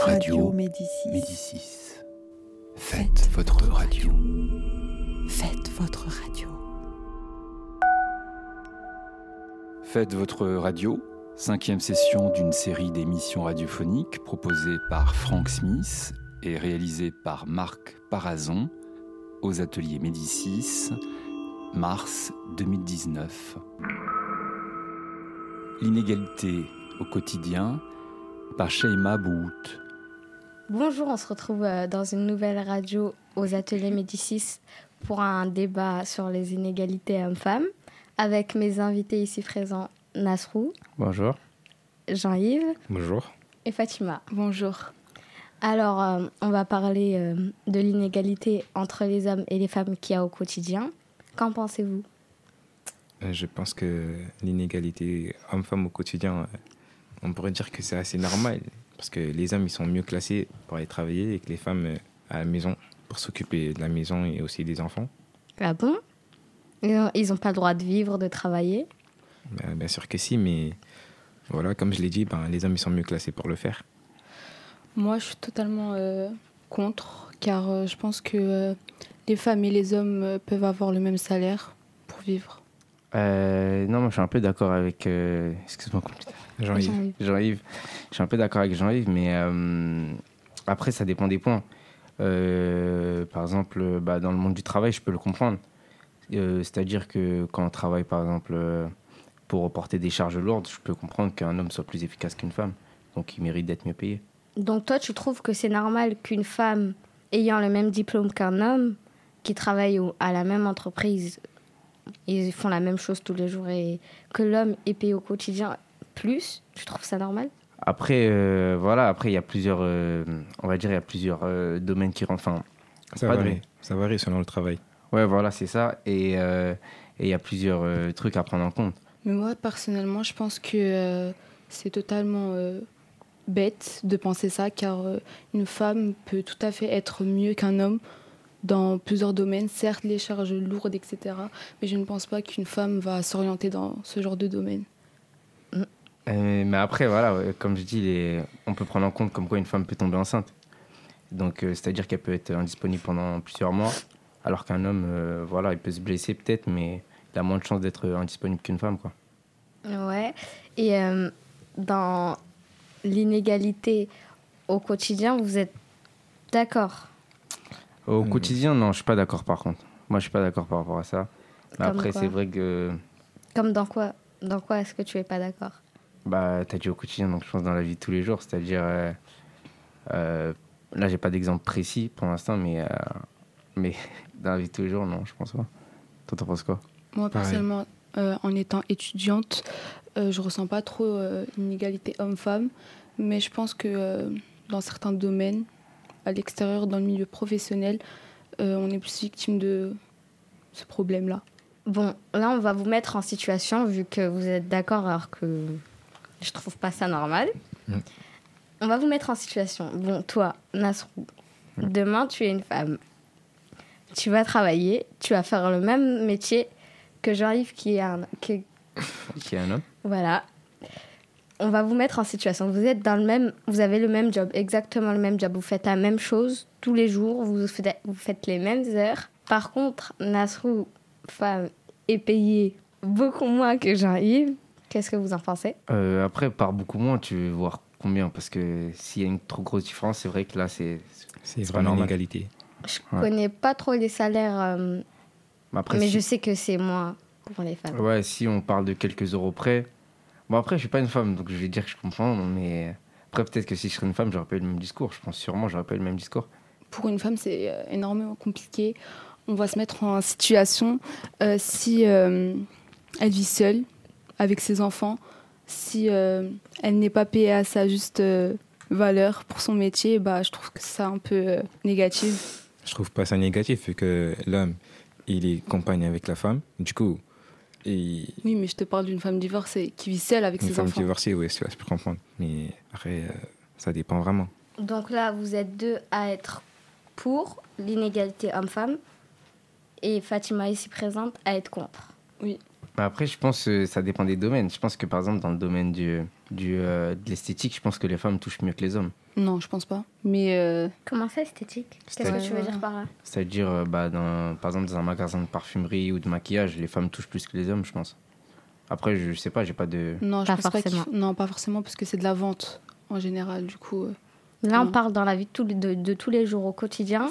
Radio Médicis. Médicis. Faites votre radio. Faites votre radio. Faites votre radio, cinquième session d'une série d'émissions radiophoniques proposée par Frank Smith et réalisée par Marc Parazon aux ateliers Médicis, mars 2019. L'inégalité au quotidien par Sheima Bout. Bonjour, on se retrouve euh, dans une nouvelle radio aux ateliers Médicis pour un débat sur les inégalités hommes-femmes avec mes invités ici présents Nasrou, Bonjour. Jean-Yves Bonjour. et Fatima. Bonjour. Alors, euh, on va parler euh, de l'inégalité entre les hommes et les femmes qu'il y a au quotidien. Qu'en pensez-vous? Je pense que l'inégalité homme-femme au quotidien, on pourrait dire que c'est assez normal. Parce que les hommes, ils sont mieux classés pour aller travailler et que les femmes euh, à la maison pour s'occuper de la maison et aussi des enfants. Ah bon? Ils n'ont pas le droit de vivre, de travailler? Ben, bien sûr que si, mais voilà, comme je l'ai dit, ben, les hommes, ils sont mieux classés pour le faire. Moi, je suis totalement euh, contre, car euh, je pense que euh, les femmes et les hommes euh, peuvent avoir le même salaire pour vivre. Euh, non, moi je suis un peu d'accord avec. euh, Excuse-moi, Jean-Yves. Jean-Yves. Jean-Yves. Je suis un peu d'accord avec Jean-Yves, mais euh, après, ça dépend des points. Euh, par exemple, bah, dans le monde du travail, je peux le comprendre. Euh, C'est-à-dire que quand on travaille, par exemple, euh, pour reporter des charges lourdes, je peux comprendre qu'un homme soit plus efficace qu'une femme. Donc, il mérite d'être mieux payé. Donc toi, tu trouves que c'est normal qu'une femme ayant le même diplôme qu'un homme, qui travaille au- à la même entreprise, ils font la même chose tous les jours, et que l'homme est payé au quotidien plus, tu trouves ça normal? Après, euh, voilà, après, il y a plusieurs, euh, on va dire, il y a plusieurs euh, domaines qui rentrent. Enfin, Ça de- varie. Ça varie selon le travail. ouais, voilà, c'est ça. Et euh, et il y a plusieurs euh, trucs à prendre en compte. Mais moi, personnellement, je pense que euh, c'est totalement euh, bête de penser ça, car euh, une femme peut tout à fait être mieux qu'un homme dans plusieurs domaines, certes les charges lourdes, etc. Mais je ne pense pas qu'une femme va s'orienter dans ce genre de domaine. Euh, mais après, voilà, ouais, comme je dis, les... on peut prendre en compte comme quoi une femme peut tomber enceinte. Donc, euh, c'est-à-dire qu'elle peut être indisponible pendant plusieurs mois, alors qu'un homme, euh, voilà, il peut se blesser peut-être, mais il a moins de chances d'être indisponible qu'une femme, quoi. Ouais. Et euh, dans l'inégalité au quotidien, vous êtes d'accord? Au Hmm. quotidien, non, je suis pas d'accord par contre. Moi, je suis pas d'accord par rapport à ça. Mais Comme après, c'est vrai que, Comme dans quoi Dans quoi est-ce que tu es pas d'accord? Bah, t'as dit au quotidien, donc je pense dans la vie de tous les jours, c'est-à-dire, euh, euh, là, j'ai pas d'exemple précis pour l'instant, mais, euh, mais dans la vie de tous les jours, non, je pense pas. Toi, t'en penses quoi? Moi, Pareil. personnellement, euh, en étant étudiante, euh, je ressens pas trop euh, une égalité homme-femme, mais je pense que euh, dans certains domaines, à l'extérieur, dans le milieu professionnel, euh, on est plus victime de ce problème-là. Bon, là, on va vous mettre en situation, vu que vous êtes d'accord, alors que je trouve pas ça normal. Mm. On va vous mettre en situation. Bon, toi, Nasrou, demain, tu es une femme. Tu vas travailler, tu vas faire le même métier que Jean-Yves, qui est un. qui- Qui est un homme voilà. On va vous mettre en situation. Vous êtes dans le même, vous avez le même job, exactement le même job. Vous faites la même chose tous les jours. Vous faites, vous faites les mêmes heures. Par contre, Nasrou, femme, est payée beaucoup moins que Jean-Yves. Qu'est-ce que vous en pensez? Euh, après, par beaucoup moins, tu veux voir combien? Parce que s'il y a une trop grosse différence, c'est vrai que là, c'est. C'est vraiment normal. l'égalité. Je Ouais. connais pas trop les salaires, euh, Mais Après, mais si- je sais que c'est moins pour les femmes. Ouais, si on parle de quelques euros près. Bon, après, je suis pas une femme, donc je vais dire que je comprends, mais après, peut-être que si je serais une femme, j'aurais pas eu le même discours. Je pense sûrement, j'aurais pas eu le même discours. Pour une femme, c'est euh, énormément compliqué. On va se mettre en situation euh, si euh, elle vit seule avec ses enfants, si euh, elle n'est pas payée à sa juste euh, valeur pour son métier, bah, je trouve que c'est un peu euh, négatif. Je trouve pas ça négatif, vu que l'homme, il est compagne avec la femme. Du coup, Oui, mais je te parle d'une femme divorcée qui vit seule avec une ses femme enfants. divorcée, oui, je peux comprendre. Mais après, euh, ça dépend vraiment. Donc là, vous êtes deux à être pour l'inégalité homme-femme et Fatima ici présente à être contre. Mais après, je pense que ça dépend des domaines. Je pense que par exemple, dans le domaine du, du, euh, de l'esthétique, je pense que les femmes touchent mieux que les hommes. Non, je pense pas. Mais euh, Comment ça, esthétique? Qu'est-ce que C'est-à-dire- tu veux dire par là? C'est-à-dire, euh, bah, dans, par exemple, dans un magasin de parfumerie ou de maquillage, les femmes touchent plus que les hommes, je pense. Après, je, sais pas, j'ai pas de. non, je Pas pense forcément. Non, pas forcément, parce que c'est de la vente en général. Du coup, euh, Là, on parle dans la vie de, tous les- de, de tous les jours au quotidien.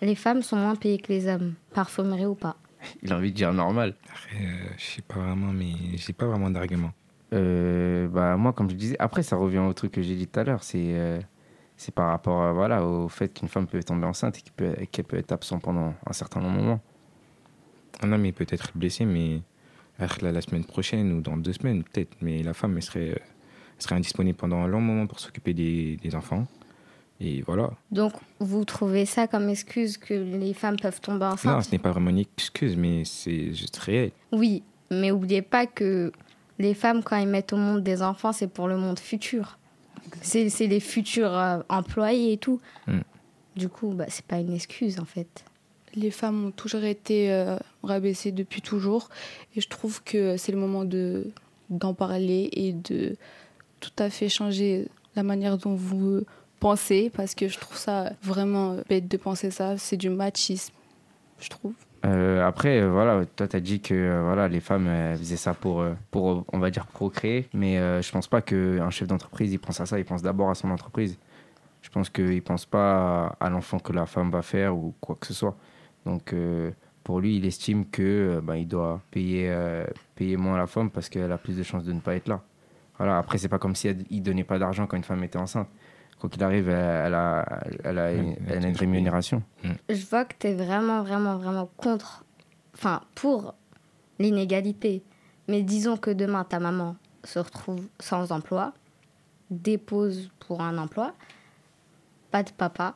Les femmes sont moins payées que les hommes, parfumerie ou pas. Il a envie de dire normal. Après, euh, je sais pas vraiment, mais j'ai pas vraiment d'argument. Euh, bah, moi, comme je disais, après, ça revient au truc que j'ai dit tout à l'heure. C'est euh, c'est par rapport à, voilà, au fait qu'une femme peut tomber enceinte et qu'elle peut, être absente pendant un certain moment. Un homme, il peut être blessé, mais être là la semaine prochaine ou dans deux semaines, peut-être. Mais la femme, elle serait, euh, elle serait indisponible pendant un long moment pour s'occuper des, des enfants. Et voilà. Donc, vous trouvez ça comme excuse que les femmes peuvent tomber enceintes Non, ce n'est pas vraiment une excuse, mais c'est juste réel. Oui, mais oubliez pas que les femmes, quand elles mettent au monde des enfants, c'est pour le monde futur. C'est c'est les futurs euh, employés et tout. Mm. Du coup, bah, c'est pas une excuse en fait. Les femmes ont toujours été euh, rabaissées depuis toujours. Et je trouve que c'est le moment de d'en parler et de tout à fait changer la manière dont vous pensez. Parce que je trouve ça vraiment bête de penser ça. C'est du machisme, je trouve. Euh, après, euh, voilà, toi, tu as dit que euh, voilà, les femmes faisaient ça pour, euh, pour, on va dire, procréer. Mais euh, je pense pas qu'un chef d'entreprise, il pense à ça. Il pense d'abord à son entreprise. Je pense qu'il pense pas à, l'enfant que la femme va faire ou quoi que ce soit. Donc, euh, pour lui, il estime que euh, ben, il doit payer, euh, payer moins la femme parce qu'elle a plus de chances de ne pas être là. Voilà, après, c'est pas comme si il donnait pas d'argent quand une femme était enceinte. Quoi qu'il arrive, elle, elle a, elle, a, une- Elle- elle a une rémunération. Je vois que tu es vraiment, vraiment, vraiment contre, enfin, pour l'inégalité. Mais disons que demain, ta maman se retrouve sans emploi, dépose pour un emploi, pas de papa,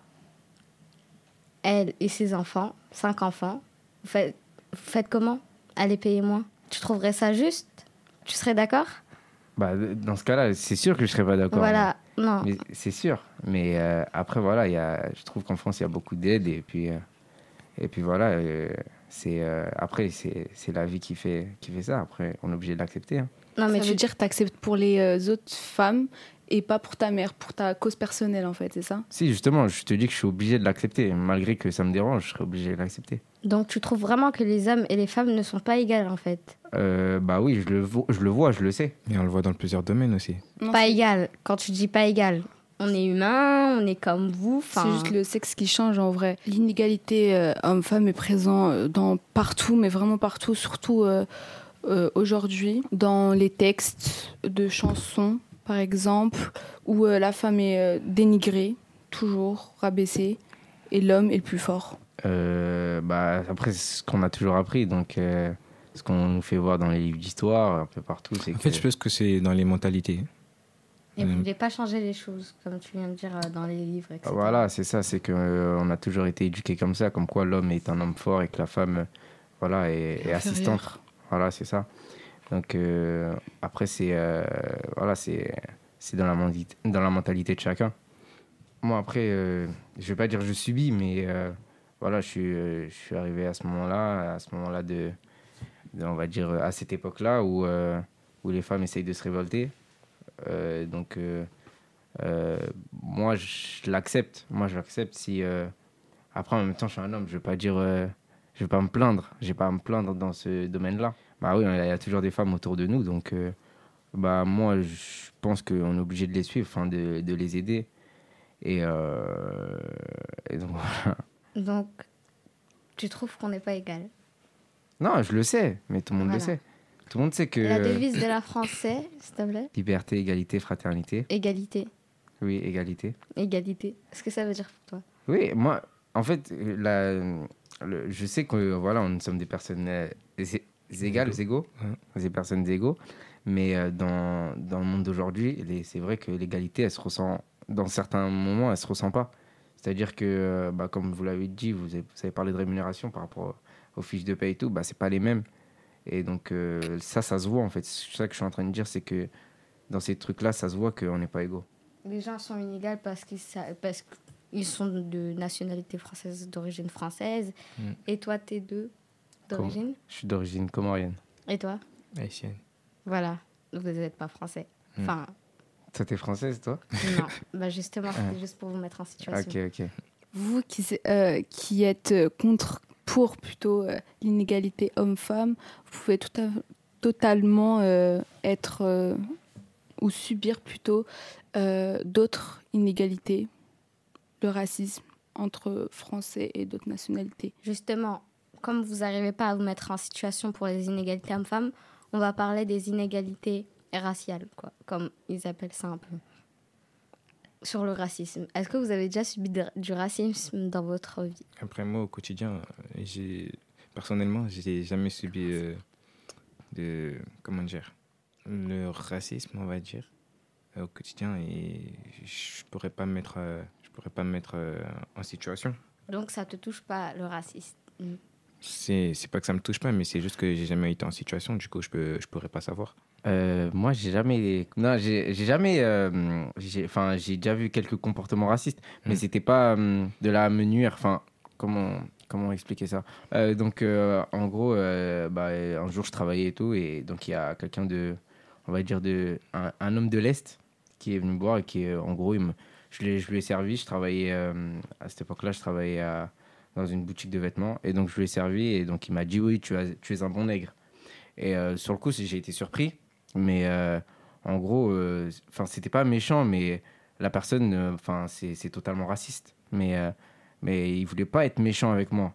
elle et ses enfants, cinq enfants, vous faites, vous faites comment? Allez payer moins. Tu trouverais ça juste? Tu serais d'accord? Bah, dans ce cas-là, c'est sûr que je serais pas d'accord. Voilà, non. Mais c'est sûr. Mais euh, après, voilà, il y a, je trouve qu'en France, il y a beaucoup d'aide. Et puis, euh, et puis voilà, euh, c'est, euh, après, c'est, c'est la vie qui fait, qui fait ça. Après, on est obligé de l'accepter. hein. Non, mais ça tu veut dire que tu acceptes pour les euh, autres femmes et pas pour ta mère, pour ta cause personnelle en fait, c'est ça? Si, justement, je te dis que je suis obligé de l'accepter. Malgré que ça me dérange, je serais obligé de l'accepter. Donc tu trouves vraiment que les hommes et les femmes ne sont pas égales en fait? Euh, bah oui, je le, vo- je le vois, je le sais. Et on le voit dans plusieurs domaines aussi. Non, Pas c'est- égal. Quand tu dis pas égal, on est humain, on est comme vous. C'est juste le sexe qui change en vrai. L'inégalité euh, homme-femme est présent euh, dans partout, mais vraiment partout, surtout euh, euh, aujourd'hui, dans les textes de chansons, par exemple, où euh, la femme est euh, dénigrée, toujours rabaissée, et l'homme est le plus fort. Euh, bah, après, c'est ce qu'on a toujours appris. Donc, euh, ce qu'on nous fait voir dans les livres d'histoire, un peu partout, En que... fait, je pense que c'est dans les mentalités. et vous Mm. voulez pas changer les choses, comme tu viens de dire dans les livres, etc. Voilà, c'est ça, c'est qu'on a toujours été éduqué comme ça, comme quoi l'homme est un homme fort et que la femme, euh, voilà, est, est assistante. Voilà, c'est ça. Donc euh, après, c'est euh, voilà, c'est dans la dans la mentalité de chacun. Moi après, euh, je vais pas dire je subis, mais voilà, je suis je suis arrivé à ce moment-là, à ce moment-là de, on va dire à cette époque-là où où les femmes essayent de se révolter. Donc moi je l'accepte, moi je l'accepte si après en même temps je suis un homme, je vais pas dire je vais pas me plaindre, j'ai pas à me plaindre dans ce domaine-là. Bah oui, il y a toujours des femmes autour de nous, donc euh, bah moi je pense qu'on est obligé de les suivre, enfin de, de les aider. Et, euh, et donc voilà. Donc, tu trouves qu'on n'est pas égal? Non, je le sais, mais tout le monde le sait. Tout le monde sait que La devise de la français, s'il te plaît liberté, égalité, fraternité. Égalité. Oui, égalité. Égalité. Est-ce que ça veut dire pour toi? Oui, moi, en fait, la, le- je sais que voilà, nous sommes des personnes euh, égales, égaux, Ouais. des personnes égaux, mais euh, dans, dans le monde d'aujourd'hui, c'est vrai que l'égalité, elle se ressent, dans certains moments, elle se ressent pas. C'est-à-dire que, euh, bah, comme vous l'avez dit, vous avez, vous avez parlé de rémunération par rapport aux fiches de paie et tout, bah, c'est pas les mêmes. Et donc, euh, ça, ça se voit, en fait. C'est ça que je suis en train de dire, c'est que dans ces trucs-là, ça se voit qu'on n'est pas égaux. Les gens sont inégaux parce qu'ils sa- parce qu'ils sont de nationalité française, d'origine française. Mm. Et toi, t'es de d'origine Je suis d'origine comorienne. Et toi Haïtienne. Voilà. Vous n'êtes pas français. Mm. Enfin, Toi, t'es française, toi Non, bah justement, c'était juste pour vous mettre en situation. Ok, ok. Vous qui, euh, qui êtes euh, contre, pour plutôt euh, l'inégalité homme-femme, vous pouvez tout à- totalement euh, être euh, ou subir plutôt euh, d'autres inégalités, le racisme entre Français et d'autres nationalités. Justement, comme vous n'arrivez pas à vous mettre en situation pour les inégalités hommes-femmes, on va parler des inégalités raciales, quoi, comme ils appellent ça un peu. Sur le racisme. Est-ce que vous avez déjà subi de- du racisme dans votre vie? Après, moi, au quotidien, j'ai personnellement, j'ai jamais subi euh, de. Comment dire Le racisme, on va dire, euh, au quotidien. Et je pourrais pas me mettre, euh, je pourrais pas me mettre en situation. Donc ça te touche pas le racisme? C'est c'est pas que ça me touche pas, mais c'est juste que j'ai jamais été en situation. Du coup, je, peux, je pourrais pas savoir. Euh, moi, j'ai jamais. Non, j'ai j'ai jamais. euh, j'ai- Enfin, j'ai déjà vu quelques comportements racistes, mais Mm. c'était pas euh, de la menuire. Enfin, comment comment expliquer ça? Euh, Donc, euh, en gros, euh, bah, euh, un jour, je travaillais et tout, et donc il y a quelqu'un de, on va dire de, un, un homme de l'est qui est venu me voir et qui, euh, en gros, il me, je, l'ai- je lui ai servi. Je travaillais euh, à cette époque-là, je travaillais à- dans une boutique de vêtements, et donc je lui ai servi, et donc il m'a dit oui, tu, as, tu es un bon nègre. Et euh, sur le coup, j'ai été surpris. Mais euh, en gros, euh, enfin, c'était pas méchant, mais la personne, enfin, c'est totalement raciste. Mais, mais il voulait pas être méchant avec moi.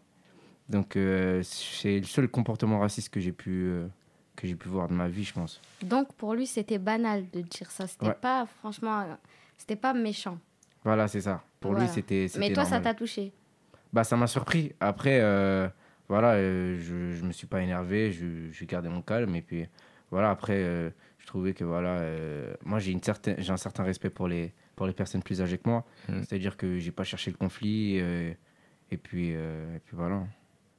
Donc, c'est le seul comportement raciste que j'ai pu, que j'ai pu voir de ma vie, je pense. Donc pour lui, c'était banal de dire ça. C'était Ouais. pas, franchement, c'était pas méchant. Voilà, c'est ça. Pour Voilà. lui, c'était. Mais toi, ça t'a touché. Bah, ça m'a surpris. Après, euh, voilà, euh, je, je me suis pas énervé, je- j'ai gardé mon calme. Et puis, voilà, après, euh, je trouvais que, voilà, euh, moi, j'ai une certaine, j'ai un certain respect pour les, pour les personnes plus âgées que moi. Mm. C'est-à-dire que j'ai pas cherché le conflit. euh, et, puis, et puis, voilà.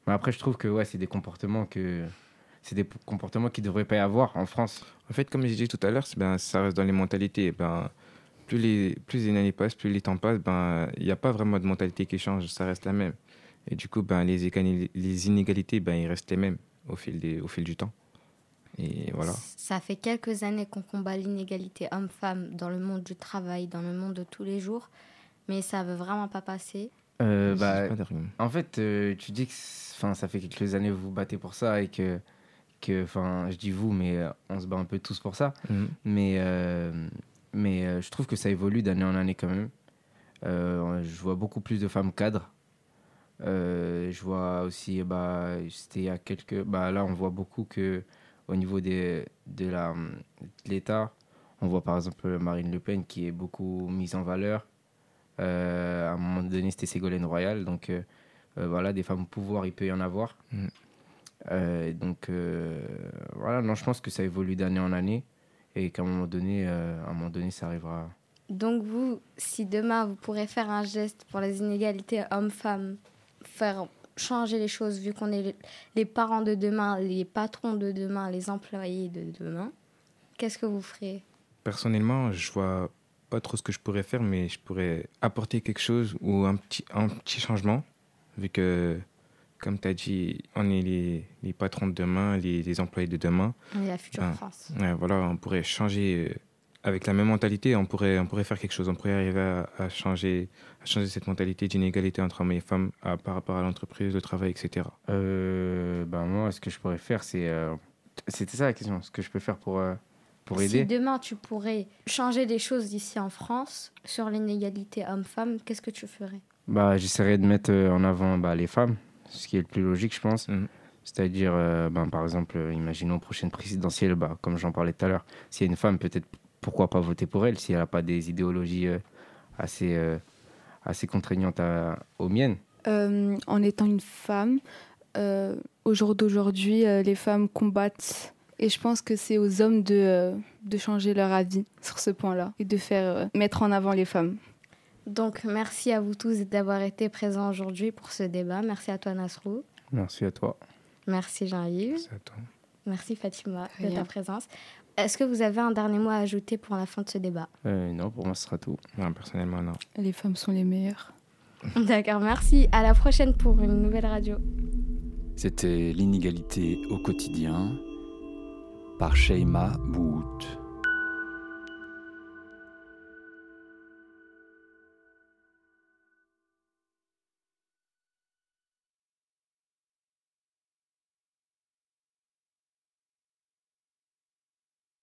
Mais après, je trouve que, ouais, c'est des comportements que. C'est des comportements qui devraient pas y avoir en France. En fait, comme j'ai dit tout à l'heure, ben, ça reste dans les mentalités. Ben, plus, les, plus les années passent, plus les temps passent, ben, il n'y a pas vraiment de mentalité qui change, ça reste la même. Et du coup, ben, les, les inégalités, ben, ils restent les mêmes au fil, des, au fil du temps. Et voilà. Ça fait quelques années qu'on combat l'inégalité homme-femme dans le monde du travail, dans le monde de tous les jours. Mais ça veut vraiment pas passer. Euh, bah, pas. En fait, euh, tu dis que ça fait quelques années que vous vous battez pour ça et que, que enfin, je dis vous, mais euh, on se bat un peu tous pour ça. Mhm. Mais, euh, mais euh, je trouve que ça évolue d'année en année quand même. Euh, je vois beaucoup plus de femmes cadres. Euh, je vois aussi, bah, c'était il y a quelques. Bah, là, on voit beaucoup que au niveau des, de l'État, on voit par exemple Marine Le Pen qui est beaucoup mise en valeur. Euh, à un moment donné, c'était Ségolène Royal. Donc euh, euh, voilà, des femmes au pouvoir, il peut y en avoir. Mm. Donc voilà, non, je pense que ça évolue d'année en année et qu'à un moment donné, euh, à un moment donné, ça arrivera. Donc vous, si demain vous pourrez faire un geste pour les inégalités hommes-femmes, faire changer les choses, vu qu'on est les parents de demain, les patrons de demain, les employés de demain, qu'est-ce que vous ferez? Personnellement, je vois pas trop ce que je pourrais faire, mais je pourrais apporter quelque chose ou un petit, un petit changement, vu que, comme tu as dit, on est les, les patrons de demain, les, les employés de demain. On est la future Ah. France. Ouais, voilà, on pourrait changer euh, avec la même mentalité, on pourrait, on pourrait faire quelque chose, on pourrait arriver à, à changer, à changer cette mentalité d'inégalité entre hommes et femmes à- par rapport à l'entreprise, le travail, etc. Euh, ben moi, ce que je pourrais faire, c'est. euh, C'était ça la question. Ce que je peux faire pour, euh, pour Si aider. demain tu pourrais changer les choses ici en France sur l'inégalité homme-femme, qu'est-ce que tu ferais? Bah, j'essaierai de mettre en avant bah, les femmes, ce qui est le plus logique, je pense. Mhm. C'est-à-dire, euh, ben, par exemple, euh, imaginons prochaine présidentielle, bah, comme j'en parlais tout à l'heure, s'il y a une femme, peut-être pourquoi pas voter pour elle, si elle n'a pas des idéologies euh, assez, euh, assez contraignantes à- aux miennes. Euh, en étant une femme, euh, au jour d'aujourd'hui, euh, les femmes combattent. Et je pense que c'est aux hommes de, euh, de changer leur avis sur ce point-là et de faire euh, mettre en avant les femmes. Donc merci à vous tous d'avoir été présents aujourd'hui pour ce débat. Merci à toi Nasrou. Merci à toi. Merci Jean-Yves. C'est à toi. Merci Fatima de ta présence. Est-ce que vous avez un dernier mot à ajouter pour la fin de ce débat? Euh, non, pour moi, ce sera tout. Non, personnellement, non. Les femmes sont les meilleures. D'accord, merci. À la prochaine pour une nouvelle radio. C'était l'inégalité au quotidien par Sheima Bout.